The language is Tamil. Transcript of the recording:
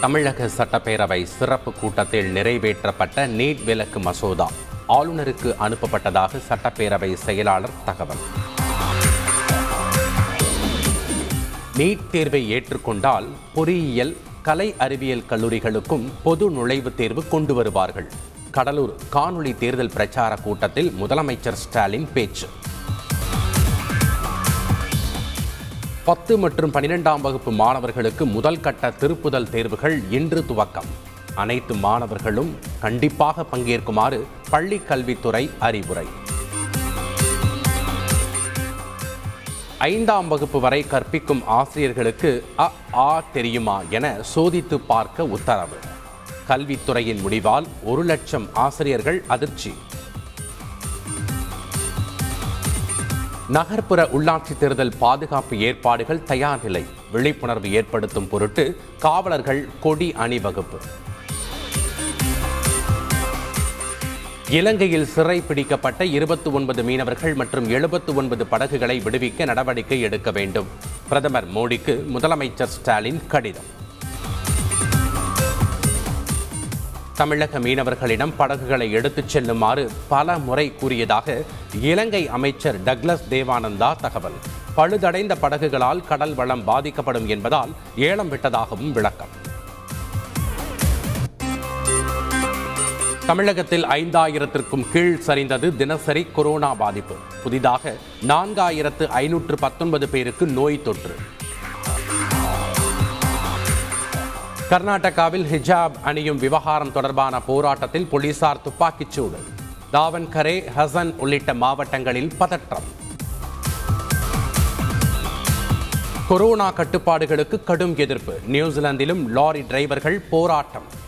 தமிழக சட்டப்பேரவை சிறப்பு கூட்டத்தில் நிறைவேற்றப்பட்ட நீட் விலக்கு மசோதா. ஆளுநருக்கு அனுப்பப்பட்டதாக சட்டப்பேரவை செயலாளர் தகவல். நீட் தேர்வை ஏற்றுக்கொண்டால் பொறியியல் கலை அறிவியல் கல்லூரிகளுக்கும் பொது நுழைவுத் தேர்வு கொண்டு வருவார்கள். கடலூர் காணொளி தேர்தல் பிரச்சார கூட்டத்தில் முதலமைச்சர் ஸ்டாலின் பேச்சு. பத்து மற்றும் பனிரெண்டாம் வகுப்பு மாணவர்களுக்கு முதல் கட்ட திருப்புதல் தேர்வுகள் இன்று துவக்கம். அனைத்து மாணவர்களும் கண்டிப்பாக பங்கேற்குமாறு பள்ளி கல்வித்துறை அறிவுரை. ஐந்தாம் வகுப்பு வரை கற்பிக்கும் ஆசிரியர்களுக்கு அ ஆ தெரியுமா என சோதித்து பார்க்க உத்தரவு. கல்வித்துறையின் முடிவால் ஒரு லட்சம் ஆசிரியர்கள் அதிர்ச்சி. நகர்ப்புற உள்ளாட்சி தேர்தல் பாதுகாப்பு ஏற்பாடுகள் தயார் நிலை விழிப்புணர்வு ஏற்படுத்தும் பொருட்டு காவலர்கள் கொடி அணிவகுப்பு. இலங்கையில் சிறை பிடிக்கப்பட்ட இருபத்தி ஒன்பது மீனவர்கள் மற்றும் எழுபத்து ஒன்பது படகுகளை விடுவிக்க நடவடிக்கை எடுக்க வேண்டும். பிரதமர் மோடிக்கு முதலமைச்சர் ஸ்டாலின் கடிதம். தமிழக மீனவர்களிடம் படகுகளை எடுத்துச் செல்லுமாறு பல முறை கூறியதாக இலங்கை அமைச்சர் டக்ளஸ் தேவானந்தா தகவல். பழுதடைந்த படகுகளால் கடல் வளம் பாதிக்கப்படும் என்பதால் ஏலம் விட்டதாகவும் விளக்கம். தமிழகத்தில் ஐந்தாயிரத்திற்கும் கீழ் சரிந்தது தினசரி கொரோனா பாதிப்பு. புதிதாக நான்காயிரத்து ஐநூற்று பத்தொன்பது பேருக்கு நோய் தொற்று. கர்நாடகாவில் ஹிஜாப் அணியும் விவகாரம் தொடர்பான போராட்டத்தில் போலீசார் துப்பாக்கிச்சூடு தாவன்கரே ஹசன் உள்ளிட்ட மாவட்டங்களில் பதற்றம். கொரோனா கட்டுப்பாடுகளுக்கு கடும் எதிர்ப்பு. நியூசிலாந்திலும் லாரி டிரைவர்கள் போராட்டம்.